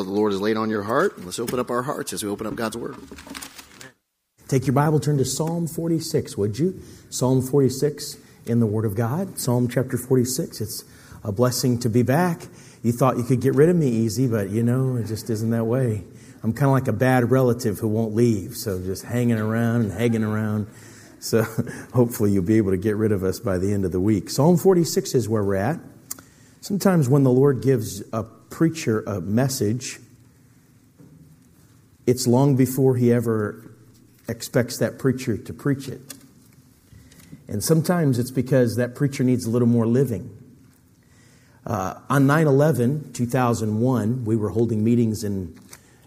what the Lord has laid on your heart. Let's open up our hearts as we open up God's Word. Take your Bible, turn to Psalm 46, would you? Psalm 46 in the Word of God. Psalm chapter 46. It's a blessing to be back. You thought you could get rid of me easy, but you know, it just isn't that way. I'm kind of like a bad relative who won't leave, so just hanging around and hanging around. So hopefully you'll be able to get rid of us by the end of the week. Psalm 46 is where we're at. Sometimes when the Lord gives a preacher a message, it's long before he ever expects that preacher to preach it. And sometimes it's because that preacher needs a little more living. Uh, on 9 11, 2001, we were holding meetings in,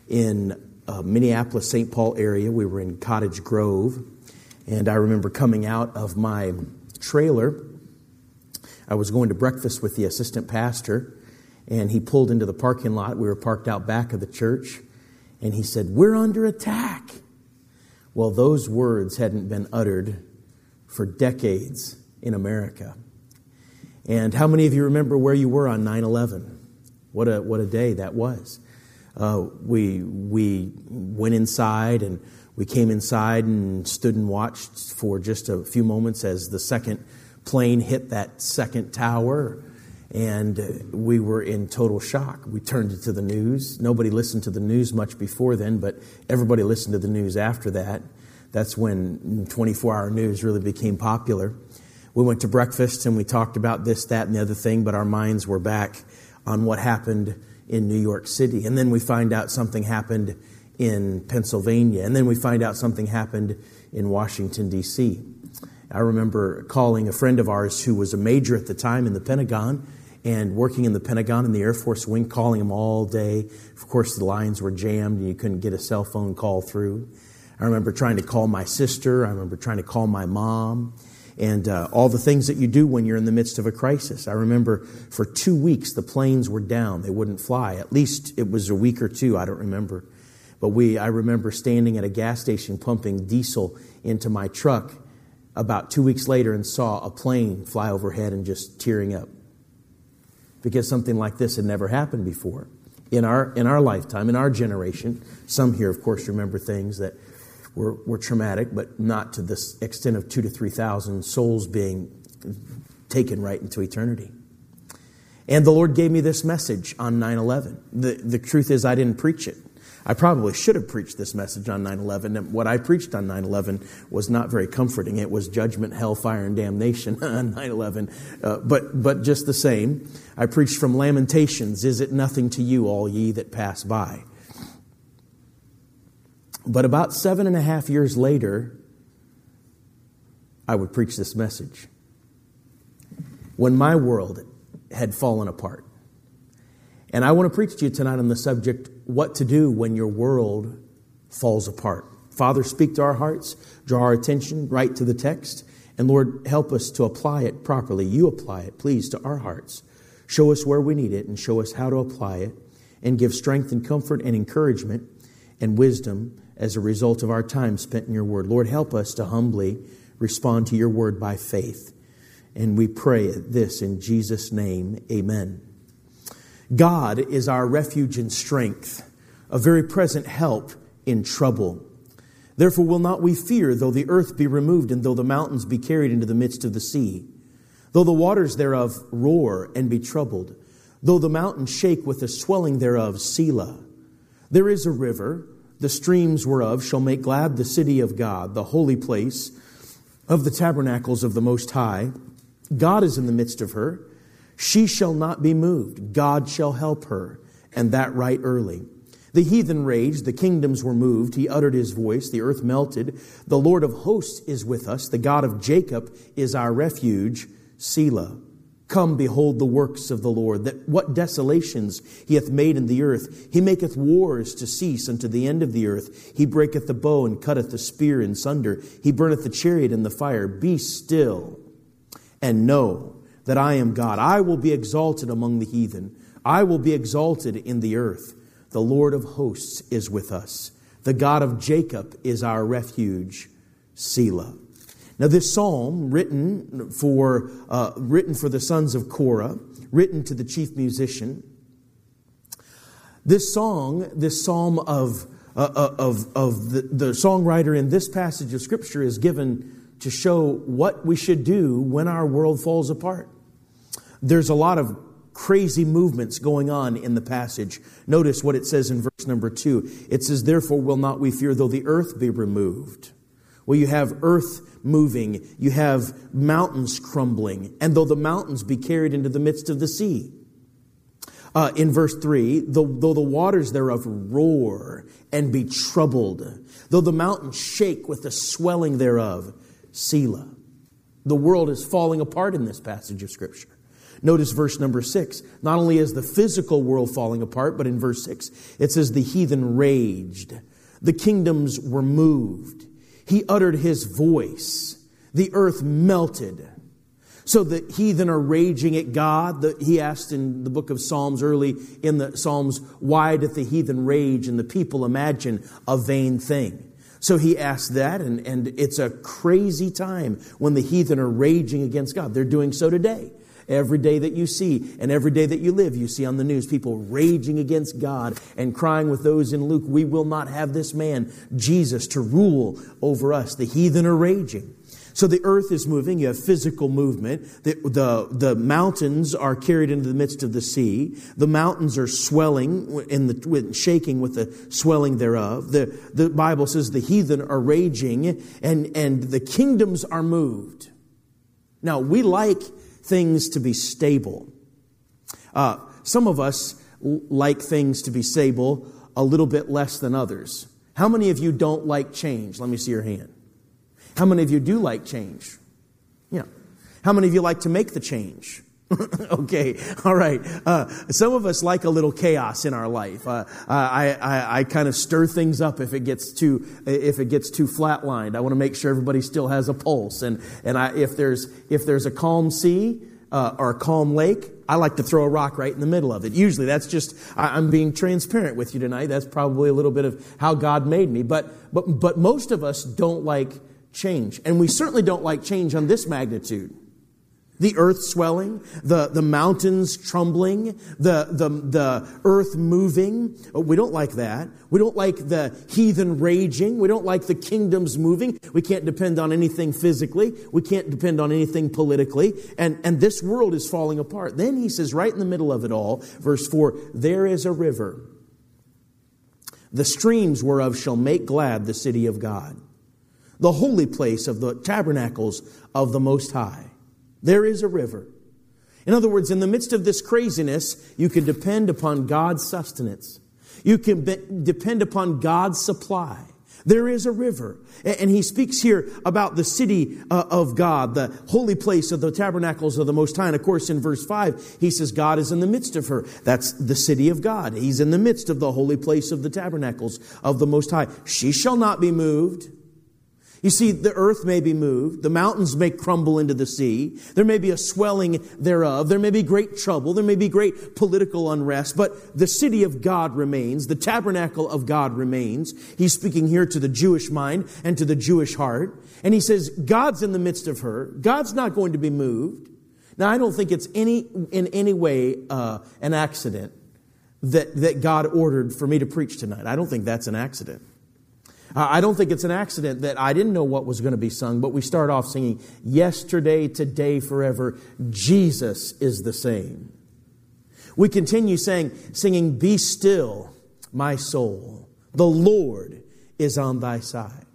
in uh, Minneapolis, St. Paul area. We were in Cottage Grove. And I remember coming out of my trailer. I was going to breakfast with the assistant pastor, and he pulled into the parking lot. We were parked out back of the church, and he said, We're under attack. Well, those words hadn't been uttered for decades in America. And how many of you remember where you were on 9 11? What a, what a day that was. Uh, we, we went inside and we came inside and stood and watched for just a few moments as the second plane hit that second tower. And we were in total shock. We turned to the news. Nobody listened to the news much before then, but everybody listened to the news after that. That's when 24 hour news really became popular. We went to breakfast and we talked about this, that, and the other thing, but our minds were back on what happened in New York City. And then we find out something happened in Pennsylvania. And then we find out something happened in Washington, D.C. I remember calling a friend of ours who was a major at the time in the Pentagon and working in the Pentagon in the Air Force Wing, calling him all day. Of course, the lines were jammed and you couldn't get a cell phone call through. I remember trying to call my sister. I remember trying to call my mom and uh, all the things that you do when you're in the midst of a crisis. I remember for two weeks the planes were down; they wouldn't fly. At least it was a week or two. I don't remember, but we. I remember standing at a gas station pumping diesel into my truck about two weeks later and saw a plane fly overhead and just tearing up because something like this had never happened before in our in our lifetime, in our generation. Some here, of course, remember things that were, were traumatic, but not to the extent of two to 3,000 souls being taken right into eternity. And the Lord gave me this message on 9 11. The, the truth is, I didn't preach it. I probably should have preached this message on 9 11. What I preached on 9 11 was not very comforting. It was judgment, hellfire, and damnation on 9 11. Uh, but, but just the same, I preached from Lamentations Is it nothing to you, all ye that pass by? But about seven and a half years later, I would preach this message. When my world had fallen apart. And I want to preach to you tonight on the subject what to do when your world falls apart. Father, speak to our hearts, draw our attention right to the text, and Lord, help us to apply it properly. You apply it, please, to our hearts. Show us where we need it and show us how to apply it, and give strength and comfort and encouragement and wisdom as a result of our time spent in your word. Lord, help us to humbly respond to your word by faith. And we pray this in Jesus' name. Amen. God is our refuge and strength, a very present help in trouble. Therefore will not we fear, though the earth be removed, and though the mountains be carried into the midst of the sea, though the waters thereof roar and be troubled, though the mountains shake with the swelling thereof, Selah. There is a river the streams whereof shall make glad the city of God, the holy place of the tabernacles of the Most High. God is in the midst of her. She shall not be moved. God shall help her, and that right early. The heathen raged, the kingdoms were moved. He uttered his voice, the earth melted. The Lord of hosts is with us. The God of Jacob is our refuge. Selah. Come, behold the works of the Lord, that what desolations he hath made in the earth. He maketh wars to cease unto the end of the earth. He breaketh the bow and cutteth the spear in sunder. He burneth the chariot in the fire. Be still and know that I am God. I will be exalted among the heathen. I will be exalted in the earth. The Lord of hosts is with us. The God of Jacob is our refuge. Selah. Now, this psalm, written for, uh, written for the sons of Korah, written to the chief musician, This song, this psalm of, uh, uh, of, of the, the songwriter in this passage of Scripture is given to show what we should do when our world falls apart. There's a lot of crazy movements going on in the passage. Notice what it says in verse number two. It says, Therefore will not we fear though the earth be removed. Well, you have earth moving, you have mountains crumbling, and though the mountains be carried into the midst of the sea. Uh, in verse 3, though, though the waters thereof roar and be troubled, though the mountains shake with the swelling thereof, Selah. The world is falling apart in this passage of Scripture. Notice verse number six. Not only is the physical world falling apart, but in verse six, it says, The heathen raged, the kingdoms were moved. He uttered his voice, the earth melted. So the heathen are raging at God. The, he asked in the book of Psalms early in the Psalms, Why doth the heathen rage and the people imagine a vain thing? So he asked that, and, and it's a crazy time when the heathen are raging against God. They're doing so today. Every day that you see and every day that you live, you see on the news people raging against God and crying with those in Luke, We will not have this man, Jesus, to rule over us. The heathen are raging. So the earth is moving. You have physical movement. The, the, the, mountains are carried into the midst of the sea. The mountains are swelling in the, with, shaking with the swelling thereof. The, the Bible says the heathen are raging and, and the kingdoms are moved. Now, we like things to be stable. Uh, some of us like things to be stable a little bit less than others. How many of you don't like change? Let me see your hand. How many of you do like change? Yeah. How many of you like to make the change? okay, all right. Uh, some of us like a little chaos in our life. Uh, I, I, I, kind of stir things up if it gets too if it gets too flatlined. I want to make sure everybody still has a pulse. And and I, if there's if there's a calm sea uh, or a calm lake, I like to throw a rock right in the middle of it. Usually, that's just I, I'm being transparent with you tonight. That's probably a little bit of how God made me. But but but most of us don't like change. And we certainly don't like change on this magnitude. The earth swelling, the, the mountains trembling, the, the, the earth moving. Oh, we don't like that. We don't like the heathen raging. We don't like the kingdoms moving. We can't depend on anything physically. We can't depend on anything politically. And, and this world is falling apart. Then he says, right in the middle of it all, verse 4 there is a river. The streams whereof shall make glad the city of God the holy place of the tabernacles of the Most High. There is a river. In other words, in the midst of this craziness, you can depend upon God's sustenance. You can be- depend upon God's supply. There is a river. And he speaks here about the city uh, of God, the holy place of the tabernacles of the Most High. And of course, in verse 5, he says, God is in the midst of her. That's the city of God. He's in the midst of the holy place of the tabernacles of the Most High. She shall not be moved. You see, the earth may be moved, the mountains may crumble into the sea, there may be a swelling thereof, there may be great trouble, there may be great political unrest, but the city of God remains, the tabernacle of God remains. He's speaking here to the Jewish mind and to the Jewish heart, and he says, God's in the midst of her, God's not going to be moved. Now, I don't think it's any, in any way uh, an accident that, that God ordered for me to preach tonight. I don't think that's an accident. I don't think it's an accident that I didn't know what was going to be sung, but we start off singing, Yesterday, today, forever, Jesus is the same. We continue saying, singing, Be still, my soul. The Lord is on thy side.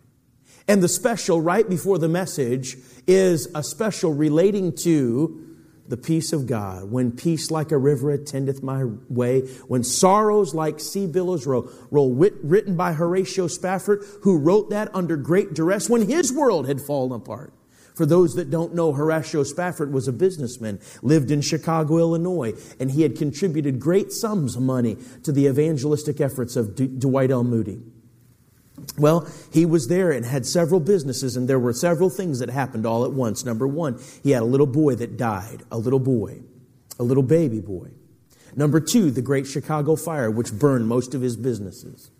And the special right before the message is a special relating to the peace of God, when peace like a river attendeth my way, when sorrows like sea billows roll, roll wit, written by Horatio Spafford, who wrote that under great duress when his world had fallen apart. For those that don't know, Horatio Spafford was a businessman, lived in Chicago, Illinois, and he had contributed great sums of money to the evangelistic efforts of D- Dwight L. Moody. Well, he was there and had several businesses, and there were several things that happened all at once. Number one, he had a little boy that died, a little boy, a little baby boy. Number two, the Great Chicago Fire, which burned most of his businesses.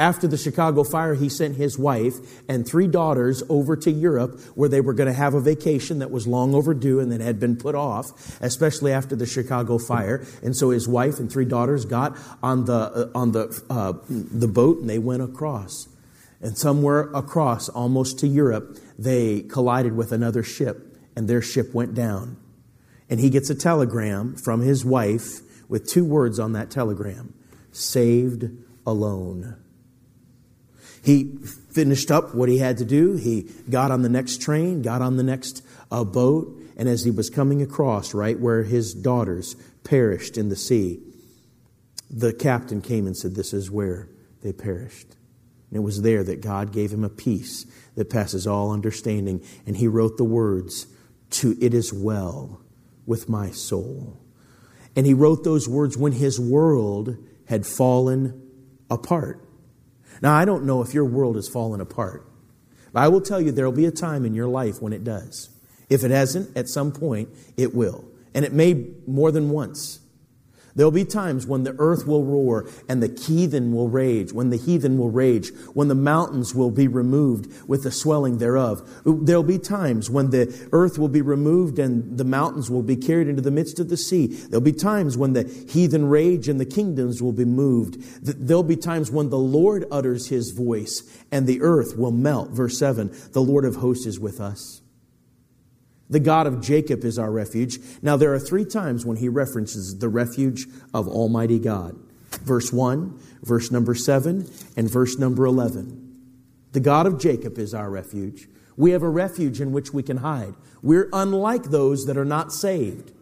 After the Chicago fire, he sent his wife and three daughters over to Europe where they were going to have a vacation that was long overdue and that had been put off, especially after the Chicago fire. And so his wife and three daughters got on the, uh, on the, uh, the boat and they went across. And somewhere across, almost to Europe, they collided with another ship and their ship went down. And he gets a telegram from his wife with two words on that telegram saved alone. He finished up what he had to do. He got on the next train, got on the next uh, boat, and as he was coming across, right where his daughters perished in the sea, the captain came and said, This is where they perished. And it was there that God gave him a peace that passes all understanding. And he wrote the words, To it is well with my soul. And he wrote those words when his world had fallen apart. Now, I don't know if your world has fallen apart, but I will tell you there will be a time in your life when it does. If it hasn't, at some point, it will. And it may more than once. There'll be times when the earth will roar and the heathen will rage, when the heathen will rage, when the mountains will be removed with the swelling thereof. There'll be times when the earth will be removed and the mountains will be carried into the midst of the sea. There'll be times when the heathen rage and the kingdoms will be moved. There'll be times when the Lord utters his voice and the earth will melt. Verse 7 The Lord of hosts is with us. The God of Jacob is our refuge. Now, there are three times when he references the refuge of Almighty God verse 1, verse number 7, and verse number 11. The God of Jacob is our refuge. We have a refuge in which we can hide. We're unlike those that are not saved.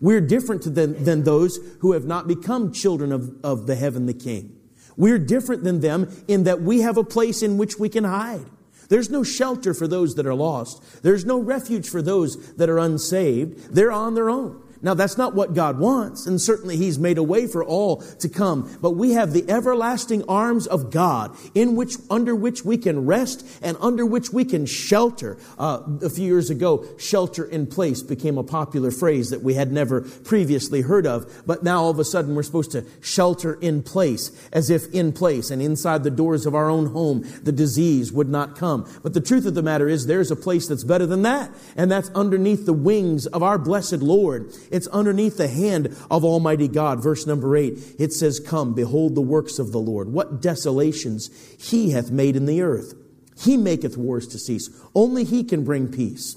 We're different than, than those who have not become children of, of the heavenly King. We're different than them in that we have a place in which we can hide. There's no shelter for those that are lost. There's no refuge for those that are unsaved. They're on their own. Now, that's not what God wants, and certainly He's made a way for all to come. But we have the everlasting arms of God, in which, under which we can rest and under which we can shelter. Uh, a few years ago, shelter in place became a popular phrase that we had never previously heard of. But now all of a sudden, we're supposed to shelter in place, as if in place and inside the doors of our own home, the disease would not come. But the truth of the matter is, there's a place that's better than that, and that's underneath the wings of our blessed Lord. It's underneath the hand of Almighty God. Verse number eight, it says, Come, behold the works of the Lord. What desolations he hath made in the earth. He maketh wars to cease. Only he can bring peace.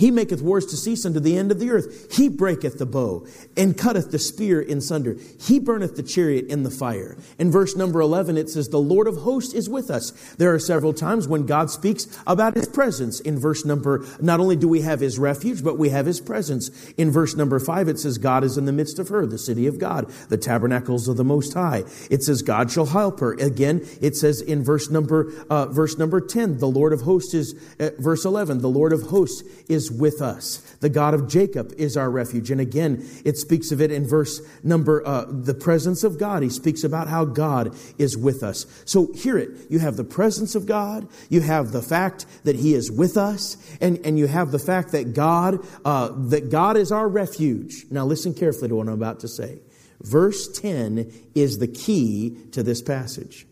He maketh wars to cease unto the end of the earth. He breaketh the bow and cutteth the spear in sunder. He burneth the chariot in the fire. In verse number 11, it says, The Lord of hosts is with us. There are several times when God speaks about his presence. In verse number, not only do we have his refuge, but we have his presence. In verse number 5, it says, God is in the midst of her, the city of God, the tabernacles of the Most High. It says, God shall help her. Again, it says in verse number, uh, verse number 10, the Lord of hosts is, uh, verse 11, the Lord of hosts with us. The God of Jacob is our refuge. And again, it speaks of it in verse number, uh, the presence of God. He speaks about how God is with us. So hear it. You have the presence of God. You have the fact that He is with us. And, and you have the fact that God, uh, that God is our refuge. Now listen carefully to what I'm about to say. Verse 10 is the key to this passage.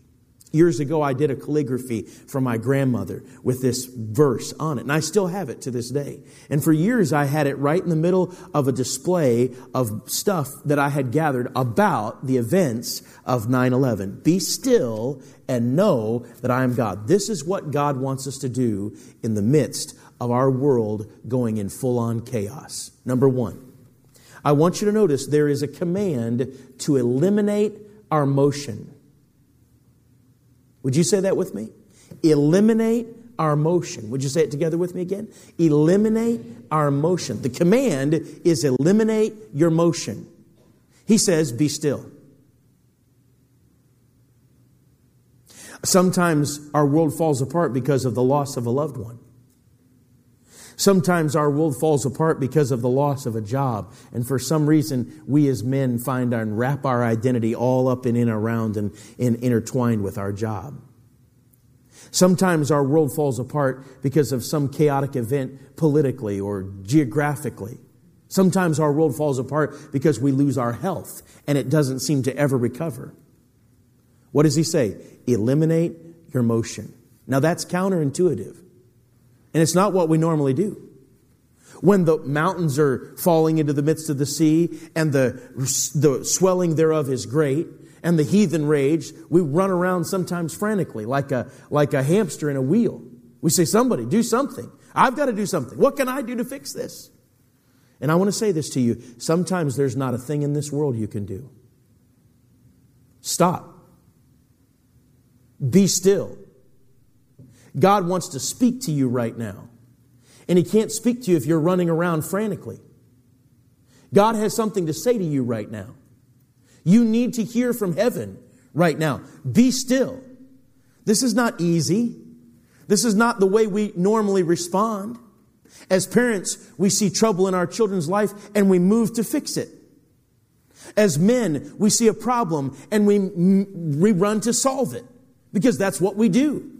Years ago, I did a calligraphy for my grandmother with this verse on it, and I still have it to this day. And for years, I had it right in the middle of a display of stuff that I had gathered about the events of 9 11. Be still and know that I am God. This is what God wants us to do in the midst of our world going in full on chaos. Number one, I want you to notice there is a command to eliminate our motion. Would you say that with me? Eliminate our motion. Would you say it together with me again? Eliminate our motion. The command is eliminate your motion. He says, be still. Sometimes our world falls apart because of the loss of a loved one. Sometimes our world falls apart because of the loss of a job. And for some reason, we as men find and wrap our identity all up and in around and, and intertwined with our job. Sometimes our world falls apart because of some chaotic event politically or geographically. Sometimes our world falls apart because we lose our health and it doesn't seem to ever recover. What does he say? Eliminate your motion. Now that's counterintuitive. And it's not what we normally do. When the mountains are falling into the midst of the sea and the, the swelling thereof is great and the heathen rage, we run around sometimes frantically like a, like a hamster in a wheel. We say, somebody do something. I've got to do something. What can I do to fix this? And I want to say this to you. Sometimes there's not a thing in this world you can do. Stop. Be still. God wants to speak to you right now. And He can't speak to you if you're running around frantically. God has something to say to you right now. You need to hear from heaven right now. Be still. This is not easy. This is not the way we normally respond. As parents, we see trouble in our children's life and we move to fix it. As men, we see a problem and we, we run to solve it because that's what we do.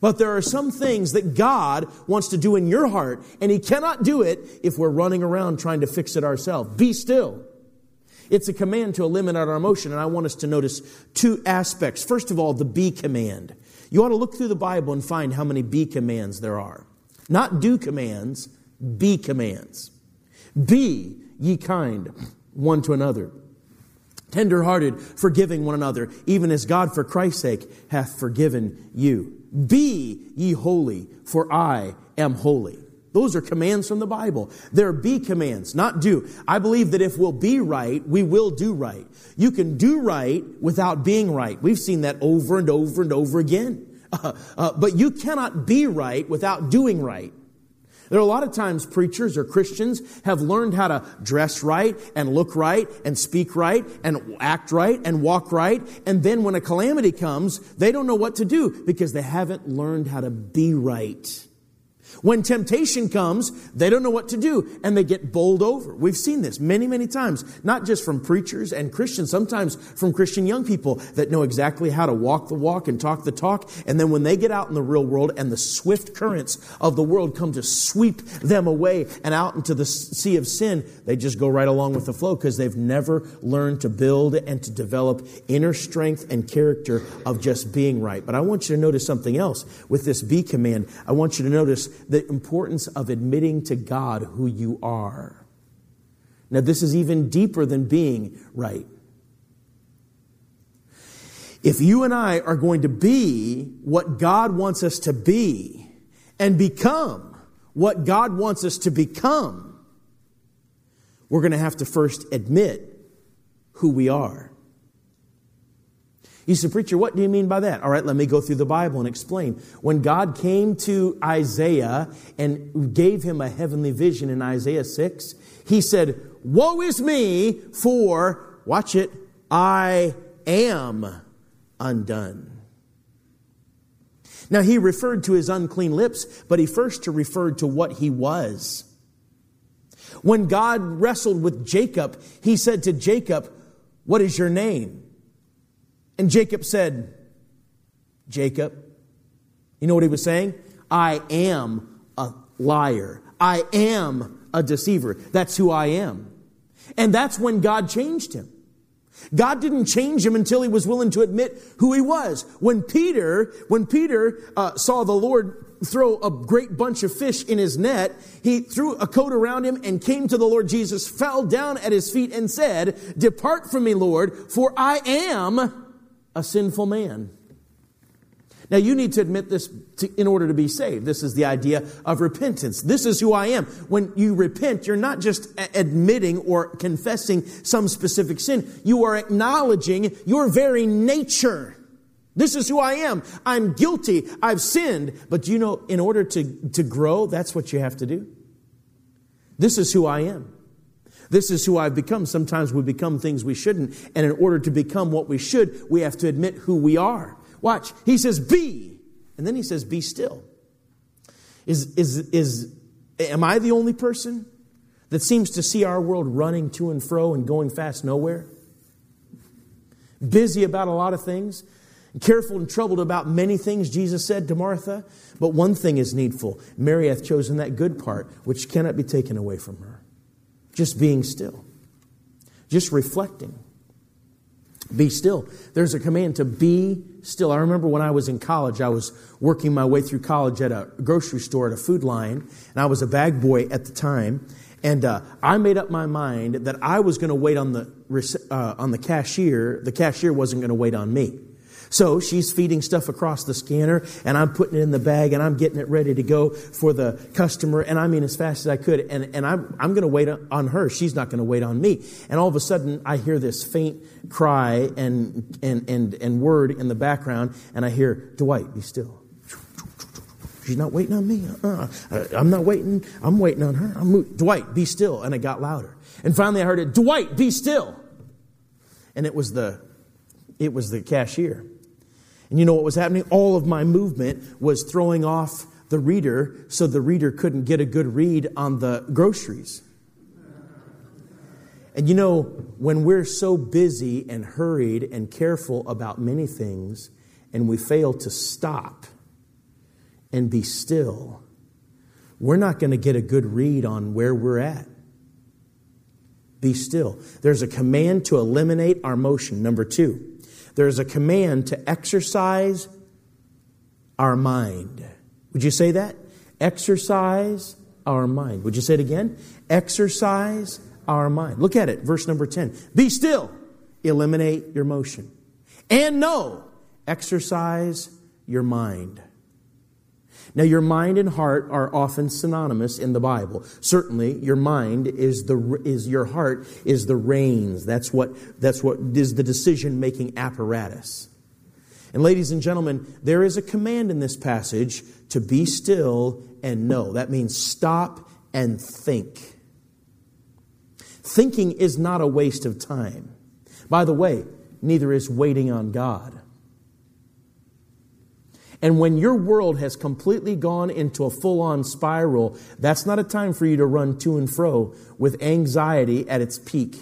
But there are some things that God wants to do in your heart, and He cannot do it if we're running around trying to fix it ourselves. Be still. It's a command to eliminate our emotion, and I want us to notice two aspects. First of all, the be command. You ought to look through the Bible and find how many be commands there are. Not do commands, be commands. Be ye kind one to another tenderhearted, forgiving one another, even as God for Christ's sake hath forgiven you. Be ye holy, for I am holy. Those are commands from the Bible. They're be commands, not do. I believe that if we'll be right, we will do right. You can do right without being right. We've seen that over and over and over again. Uh, uh, but you cannot be right without doing right. There are a lot of times preachers or Christians have learned how to dress right and look right and speak right and act right and walk right. And then when a calamity comes, they don't know what to do because they haven't learned how to be right. When temptation comes, they don't know what to do and they get bowled over. We've seen this many, many times, not just from preachers and Christians, sometimes from Christian young people that know exactly how to walk the walk and talk the talk. And then when they get out in the real world and the swift currents of the world come to sweep them away and out into the sea of sin, they just go right along with the flow because they've never learned to build and to develop inner strength and character of just being right. But I want you to notice something else with this be command. I want you to notice the importance of admitting to God who you are. Now, this is even deeper than being right. If you and I are going to be what God wants us to be and become what God wants us to become, we're going to have to first admit who we are. You said, Preacher, what do you mean by that? All right, let me go through the Bible and explain. When God came to Isaiah and gave him a heavenly vision in Isaiah 6, he said, Woe is me, for, watch it, I am undone. Now, he referred to his unclean lips, but he first referred to what he was. When God wrestled with Jacob, he said to Jacob, What is your name? And Jacob said, Jacob, you know what he was saying? I am a liar. I am a deceiver. That's who I am. And that's when God changed him. God didn't change him until he was willing to admit who he was. When Peter, when Peter uh, saw the Lord throw a great bunch of fish in his net, he threw a coat around him and came to the Lord Jesus, fell down at his feet and said, Depart from me, Lord, for I am a sinful man. Now, you need to admit this to, in order to be saved. This is the idea of repentance. This is who I am. When you repent, you're not just admitting or confessing some specific sin, you are acknowledging your very nature. This is who I am. I'm guilty. I've sinned. But you know, in order to, to grow, that's what you have to do. This is who I am. This is who I've become. Sometimes we become things we shouldn't. And in order to become what we should, we have to admit who we are. Watch. He says, be. And then he says, be still. Is, is, is, am I the only person that seems to see our world running to and fro and going fast nowhere? Busy about a lot of things, careful and troubled about many things, Jesus said to Martha. But one thing is needful Mary hath chosen that good part, which cannot be taken away from her. Just being still, just reflecting. Be still. There's a command to be still. I remember when I was in college, I was working my way through college at a grocery store at a food line, and I was a bag boy at the time. And uh, I made up my mind that I was going to wait on the uh, on the cashier. The cashier wasn't going to wait on me. So she's feeding stuff across the scanner, and I'm putting it in the bag, and I'm getting it ready to go for the customer. And I mean, as fast as I could. And, and I'm, I'm going to wait on her. She's not going to wait on me. And all of a sudden, I hear this faint cry and, and, and, and word in the background, and I hear, Dwight, be still. She's not waiting on me. Uh-uh. I'm not waiting. I'm waiting on her. I'm Dwight, be still. And it got louder. And finally I heard it, Dwight, be still. And it was the, it was the cashier. And you know what was happening? All of my movement was throwing off the reader so the reader couldn't get a good read on the groceries. And you know, when we're so busy and hurried and careful about many things, and we fail to stop and be still, we're not going to get a good read on where we're at. Be still. There's a command to eliminate our motion. Number two, there's a command to exercise our mind. Would you say that? Exercise our mind. Would you say it again? Exercise our mind. Look at it, verse number 10. Be still, eliminate your motion. And know, exercise your mind. Now, your mind and heart are often synonymous in the Bible. Certainly, your mind is the is your heart is the reins. That's what that's what is the decision making apparatus. And ladies and gentlemen, there is a command in this passage to be still and know. That means stop and think. Thinking is not a waste of time. By the way, neither is waiting on God. And when your world has completely gone into a full on spiral, that's not a time for you to run to and fro with anxiety at its peak.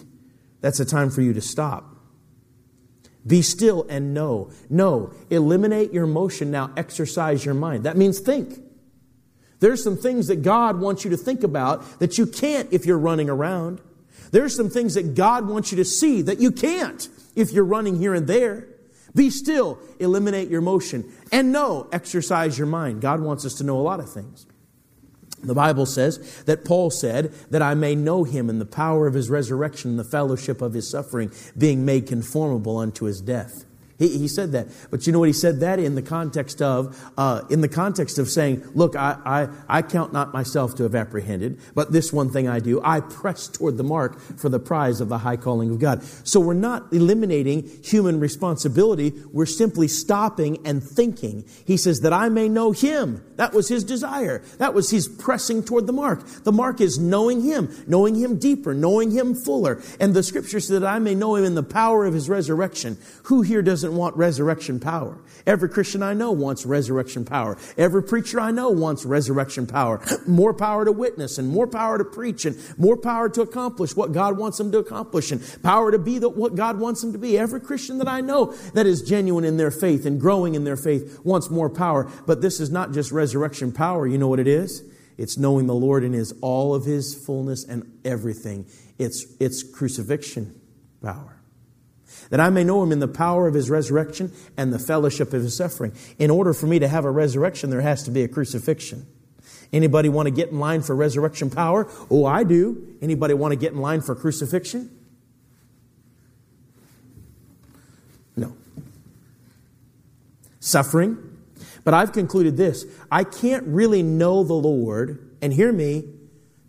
That's a time for you to stop. Be still and know. No, eliminate your motion now, exercise your mind. That means think. There's some things that God wants you to think about that you can't if you're running around. There's some things that God wants you to see that you can't if you're running here and there. Be still, eliminate your motion, and know, exercise your mind. God wants us to know a lot of things. The Bible says that Paul said that I may know him in the power of his resurrection, and the fellowship of his suffering, being made conformable unto his death. He, he said that. But you know what? He said that in the context of, uh, in the context of saying, look, I, I, I count not myself to have apprehended, but this one thing I do, I press toward the mark for the prize of the high calling of God. So we're not eliminating human responsibility. We're simply stopping and thinking. He says that I may know him. That was his desire. That was his pressing toward the mark. The mark is knowing him, knowing him deeper, knowing him fuller. And the scripture says that I may know him in the power of his resurrection. Who here doesn't doesn't want resurrection power. Every Christian I know wants resurrection power. Every preacher I know wants resurrection power. More power to witness and more power to preach and more power to accomplish what God wants them to accomplish and power to be the, what God wants them to be. Every Christian that I know that is genuine in their faith and growing in their faith wants more power. But this is not just resurrection power. You know what it is? It's knowing the Lord in his all of his fullness and everything. It's, it's crucifixion power that I may know him in the power of his resurrection and the fellowship of his suffering. In order for me to have a resurrection, there has to be a crucifixion. Anybody want to get in line for resurrection power? Oh, I do. Anybody want to get in line for crucifixion? No. Suffering. But I've concluded this I can't really know the Lord, and hear me,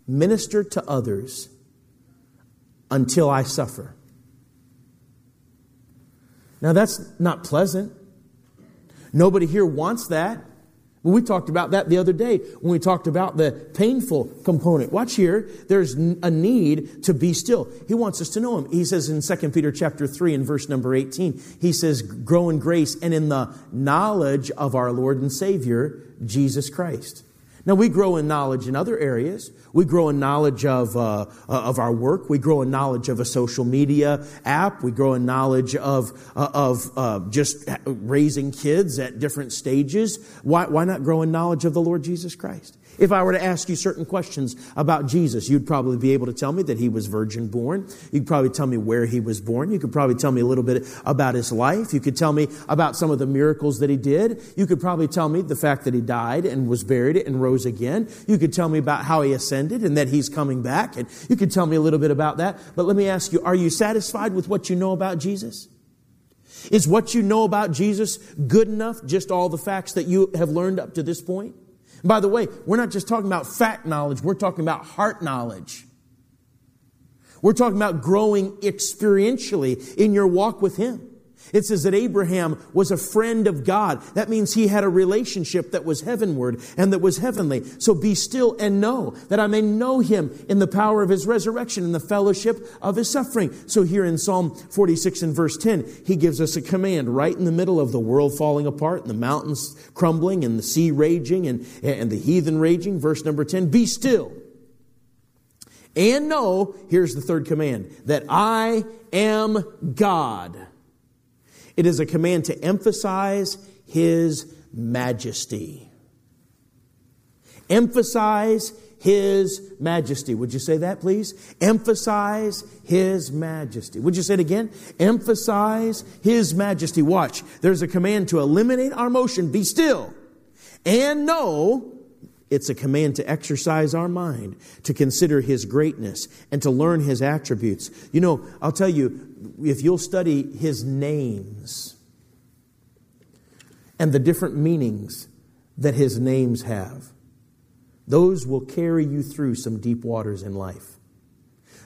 minister to others until I suffer. Now, that's not pleasant. Nobody here wants that. We talked about that the other day when we talked about the painful component. Watch here. There's a need to be still. He wants us to know him. He says in 2 Peter chapter 3 and verse number 18, he says, grow in grace and in the knowledge of our Lord and Savior, Jesus Christ. Now, we grow in knowledge in other areas. We grow in knowledge of, uh, uh, of our work. We grow in knowledge of a social media app. We grow in knowledge of, uh, of uh, just raising kids at different stages. Why, why not grow in knowledge of the Lord Jesus Christ? If I were to ask you certain questions about Jesus, you'd probably be able to tell me that he was virgin born. You'd probably tell me where he was born. You could probably tell me a little bit about his life. You could tell me about some of the miracles that he did. You could probably tell me the fact that he died and was buried and rose again. You could tell me about how he ascended and that he's coming back. And you could tell me a little bit about that. But let me ask you, are you satisfied with what you know about Jesus? Is what you know about Jesus good enough, just all the facts that you have learned up to this point? By the way, we're not just talking about fact knowledge, we're talking about heart knowledge. We're talking about growing experientially in your walk with Him. It says that Abraham was a friend of God. That means he had a relationship that was heavenward and that was heavenly. So be still and know that I may know him in the power of his resurrection and the fellowship of his suffering. So here in Psalm 46 and verse 10, he gives us a command right in the middle of the world falling apart and the mountains crumbling and the sea raging and, and the heathen raging. Verse number 10, be still. And know, here's the third command, that I am God. It is a command to emphasize His majesty. Emphasize His majesty. Would you say that, please? Emphasize His majesty. Would you say it again? Emphasize His majesty. Watch. There's a command to eliminate our motion. Be still. And know it's a command to exercise our mind, to consider His greatness, and to learn His attributes. You know, I'll tell you, if you'll study His names and the different meanings that His names have, those will carry you through some deep waters in life.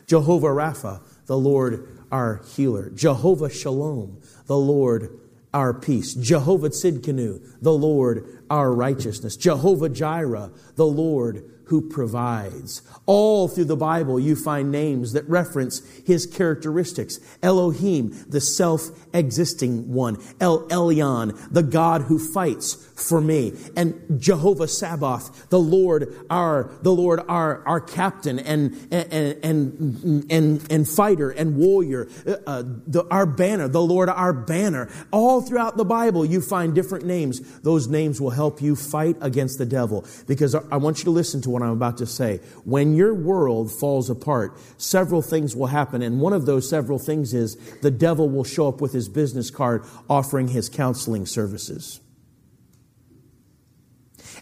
Jehovah Rapha, the Lord our healer. Jehovah Shalom, the Lord our peace. Jehovah Tzidkenu, the Lord our righteousness. Jehovah Jireh, the Lord who provides. All through the Bible, you find names that reference his characteristics. Elohim, the self-existing one. El Elyon, the God who fights for me. And Jehovah Sabaoth, the Lord, our, the Lord, our, our captain and, and, and, and, and fighter and warrior. Uh, the, our banner, the Lord, our banner. All throughout the Bible, you find different names. Those names will help you fight against the devil. Because I want you to listen to what I'm about to say. When your world falls apart, several things will happen. And one of those several things is the devil will show up with his business card offering his counseling services.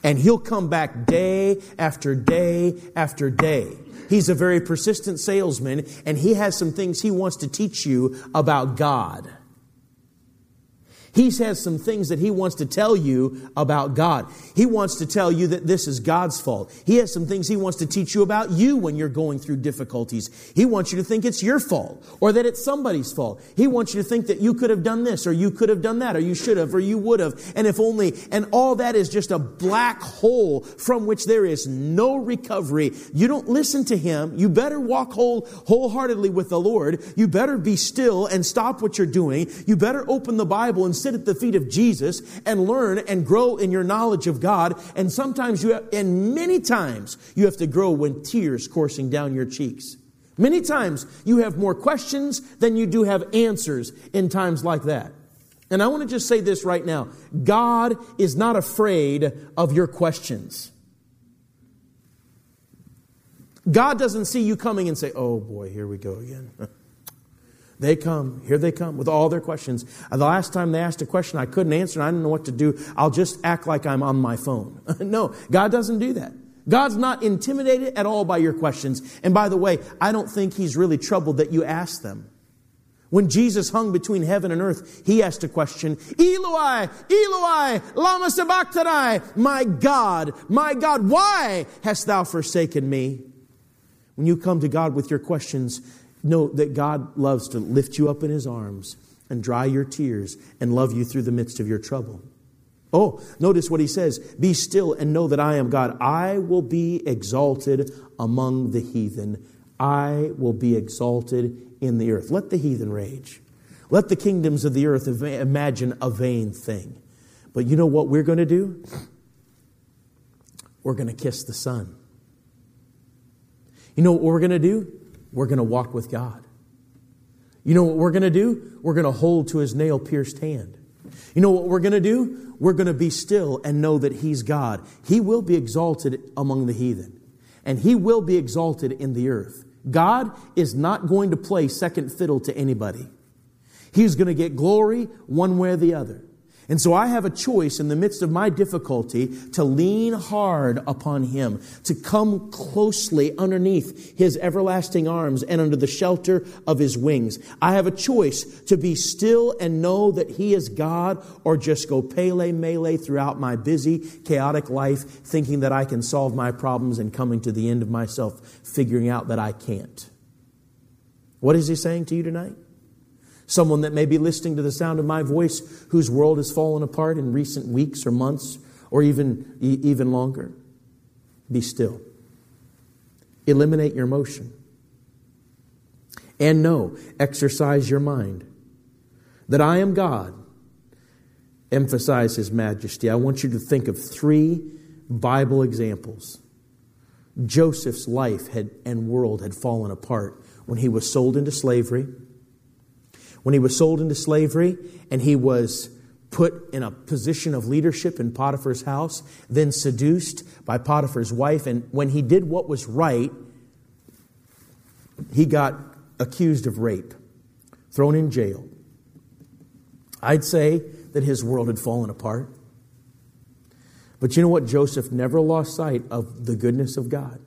And he'll come back day after day after day. He's a very persistent salesman, and he has some things he wants to teach you about God. He has some things that he wants to tell you about God. He wants to tell you that this is God's fault. He has some things he wants to teach you about you when you're going through difficulties. He wants you to think it's your fault or that it's somebody's fault. He wants you to think that you could have done this or you could have done that or you should have or you would have. And if only, and all that is just a black hole from which there is no recovery. You don't listen to him. You better walk whole, wholeheartedly with the Lord. You better be still and stop what you're doing. You better open the Bible and sit at the feet of Jesus and learn and grow in your knowledge of God. And sometimes you have, and many times you have to grow when tears coursing down your cheeks. Many times you have more questions than you do have answers in times like that. And I want to just say this right now. God is not afraid of your questions. God doesn't see you coming and say, oh boy, here we go again. They come, here they come with all their questions. The last time they asked a question I couldn't answer and I didn't know what to do, I'll just act like I'm on my phone. no, God doesn't do that. God's not intimidated at all by your questions. And by the way, I don't think He's really troubled that you ask them. When Jesus hung between heaven and earth, He asked a question, Eloi, Eloi, lama sabachthani, my God, my God, why hast thou forsaken me? When you come to God with your questions, Know that God loves to lift you up in his arms and dry your tears and love you through the midst of your trouble. Oh, notice what he says Be still and know that I am God. I will be exalted among the heathen. I will be exalted in the earth. Let the heathen rage. Let the kingdoms of the earth imagine a vain thing. But you know what we're going to do? We're going to kiss the son. You know what we're going to do? We're going to walk with God. You know what we're going to do? We're going to hold to his nail pierced hand. You know what we're going to do? We're going to be still and know that He's God. He will be exalted among the heathen, and He will be exalted in the earth. God is not going to play second fiddle to anybody. He's going to get glory one way or the other. And so I have a choice in the midst of my difficulty to lean hard upon Him, to come closely underneath His everlasting arms and under the shelter of His wings. I have a choice to be still and know that He is God or just go pele mele throughout my busy, chaotic life, thinking that I can solve my problems and coming to the end of myself, figuring out that I can't. What is He saying to you tonight? Someone that may be listening to the sound of my voice whose world has fallen apart in recent weeks or months or even, even longer. Be still. Eliminate your emotion. And know, exercise your mind that I am God. Emphasize His majesty. I want you to think of three Bible examples. Joseph's life had, and world had fallen apart when he was sold into slavery when he was sold into slavery and he was put in a position of leadership in Potiphar's house, then seduced by Potiphar's wife. And when he did what was right, he got accused of rape, thrown in jail. I'd say that his world had fallen apart. But you know what? Joseph never lost sight of the goodness of God.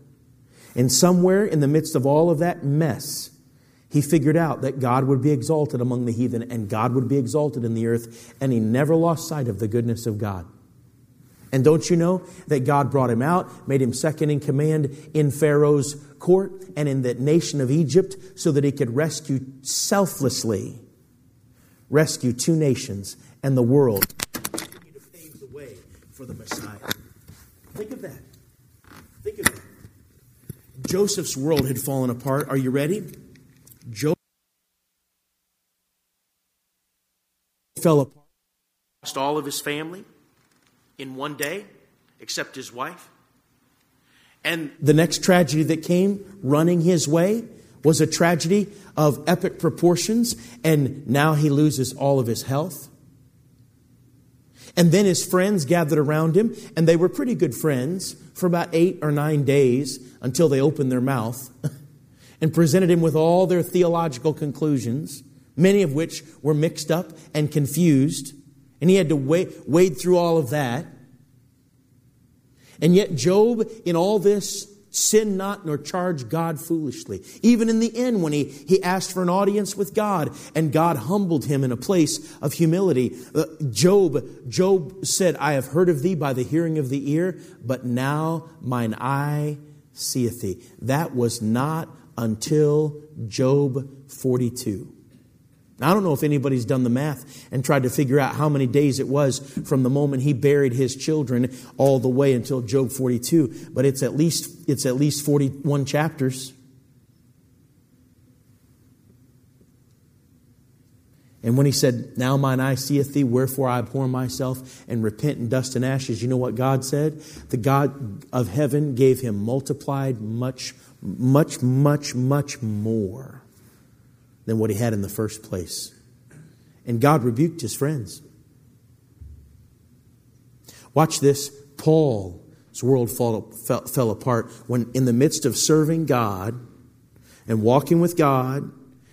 And somewhere in the midst of all of that mess, he figured out that God would be exalted among the heathen and God would be exalted in the earth, and he never lost sight of the goodness of God. And don't you know that God brought him out, made him second in command in Pharaoh's court and in the nation of Egypt so that he could rescue selflessly, rescue two nations and the world, to pave the way for the Messiah. Think of that. Think of that. Joseph's world had fallen apart. Are you ready? Job fell apart, lost all of his family in one day, except his wife. And the next tragedy that came running his way was a tragedy of epic proportions, and now he loses all of his health. And then his friends gathered around him, and they were pretty good friends for about eight or nine days until they opened their mouth. and presented him with all their theological conclusions, many of which were mixed up and confused. And he had to wade, wade through all of that. And yet, Job, in all this, sinned not nor charged God foolishly. Even in the end, when he, he asked for an audience with God and God humbled him in a place of humility, uh, Job, Job said, I have heard of thee by the hearing of the ear, but now mine eye seeth thee. That was not until Job 42. I don't know if anybody's done the math and tried to figure out how many days it was from the moment he buried his children all the way until Job 42, but it's at least, it's at least 41 chapters. And when he said, Now mine eye seeth thee, wherefore I abhor myself and repent in dust and ashes, you know what God said? The God of heaven gave him multiplied much much, much, much more than what he had in the first place. And God rebuked his friends. Watch this. Paul's world fall, fell, fell apart when, in the midst of serving God and walking with God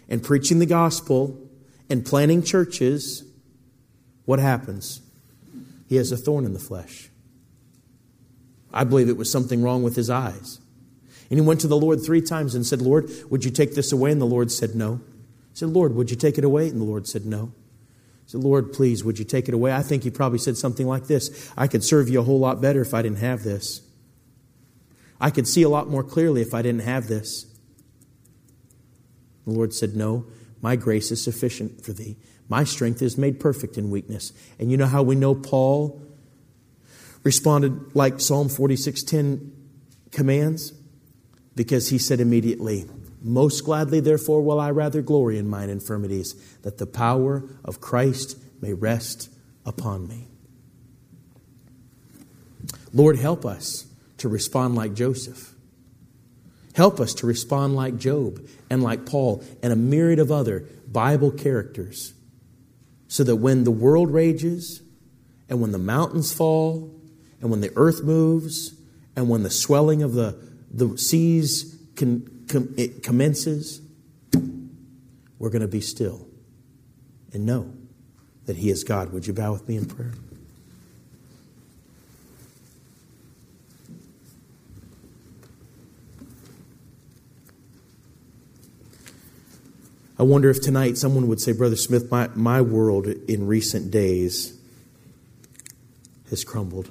and preaching the gospel and planting churches, what happens? He has a thorn in the flesh. I believe it was something wrong with his eyes. And he went to the Lord three times and said, Lord, would you take this away? And the Lord said, No. He said, Lord, would you take it away? And the Lord said, No. He said, Lord, please, would you take it away? I think he probably said something like this I could serve you a whole lot better if I didn't have this. I could see a lot more clearly if I didn't have this. The Lord said, No, my grace is sufficient for thee. My strength is made perfect in weakness. And you know how we know Paul responded like Psalm 46:10 commands? because he said immediately, Most gladly, therefore, will I rather glory in mine infirmities, that the power of Christ may rest upon me. Lord, help us to respond like Joseph. Help us to respond like Job and like Paul and a myriad of other Bible characters so that when the world rages, and when the mountains fall, and when the earth moves, and when the swelling of the, the seas can, com, it commences, we're going to be still and know that He is God. Would you bow with me in prayer? I wonder if tonight someone would say, Brother Smith, my, my world in recent days has crumbled.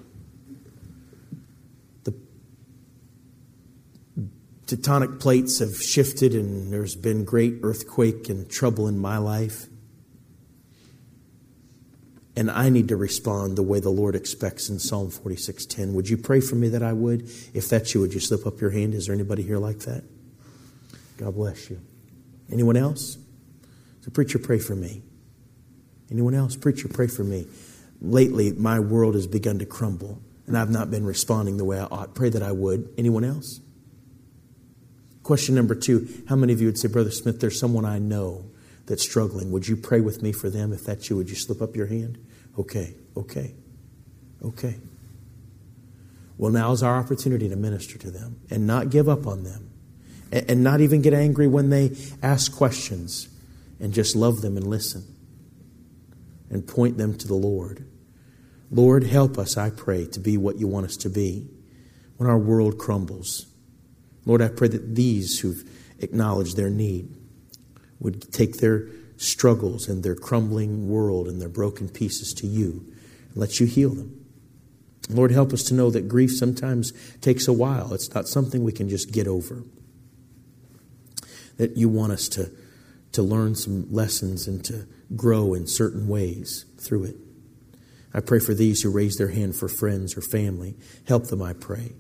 Tectonic plates have shifted, and there's been great earthquake and trouble in my life. And I need to respond the way the Lord expects in Psalm 46:10. Would you pray for me that I would? If that's you, would you slip up your hand? Is there anybody here like that? God bless you. Anyone else? So, preacher, pray for me. Anyone else? Preacher, pray for me. Lately, my world has begun to crumble, and I've not been responding the way I ought. Pray that I would. Anyone else? Question number two How many of you would say, Brother Smith, there's someone I know that's struggling? Would you pray with me for them? If that's you, would you slip up your hand? Okay, okay, okay. Well, now is our opportunity to minister to them and not give up on them and not even get angry when they ask questions and just love them and listen and point them to the Lord. Lord, help us, I pray, to be what you want us to be when our world crumbles. Lord, I pray that these who've acknowledged their need would take their struggles and their crumbling world and their broken pieces to you and let you heal them. Lord, help us to know that grief sometimes takes a while. It's not something we can just get over. That you want us to to learn some lessons and to grow in certain ways through it. I pray for these who raise their hand for friends or family. Help them, I pray.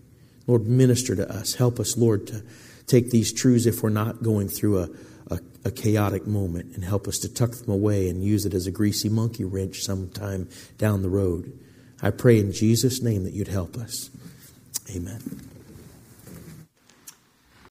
Lord, minister to us. Help us, Lord, to take these truths if we're not going through a, a, a, chaotic moment and help us to tuck them away and use it as a greasy monkey wrench sometime down the road. I pray in Jesus' name that you'd help us. Amen.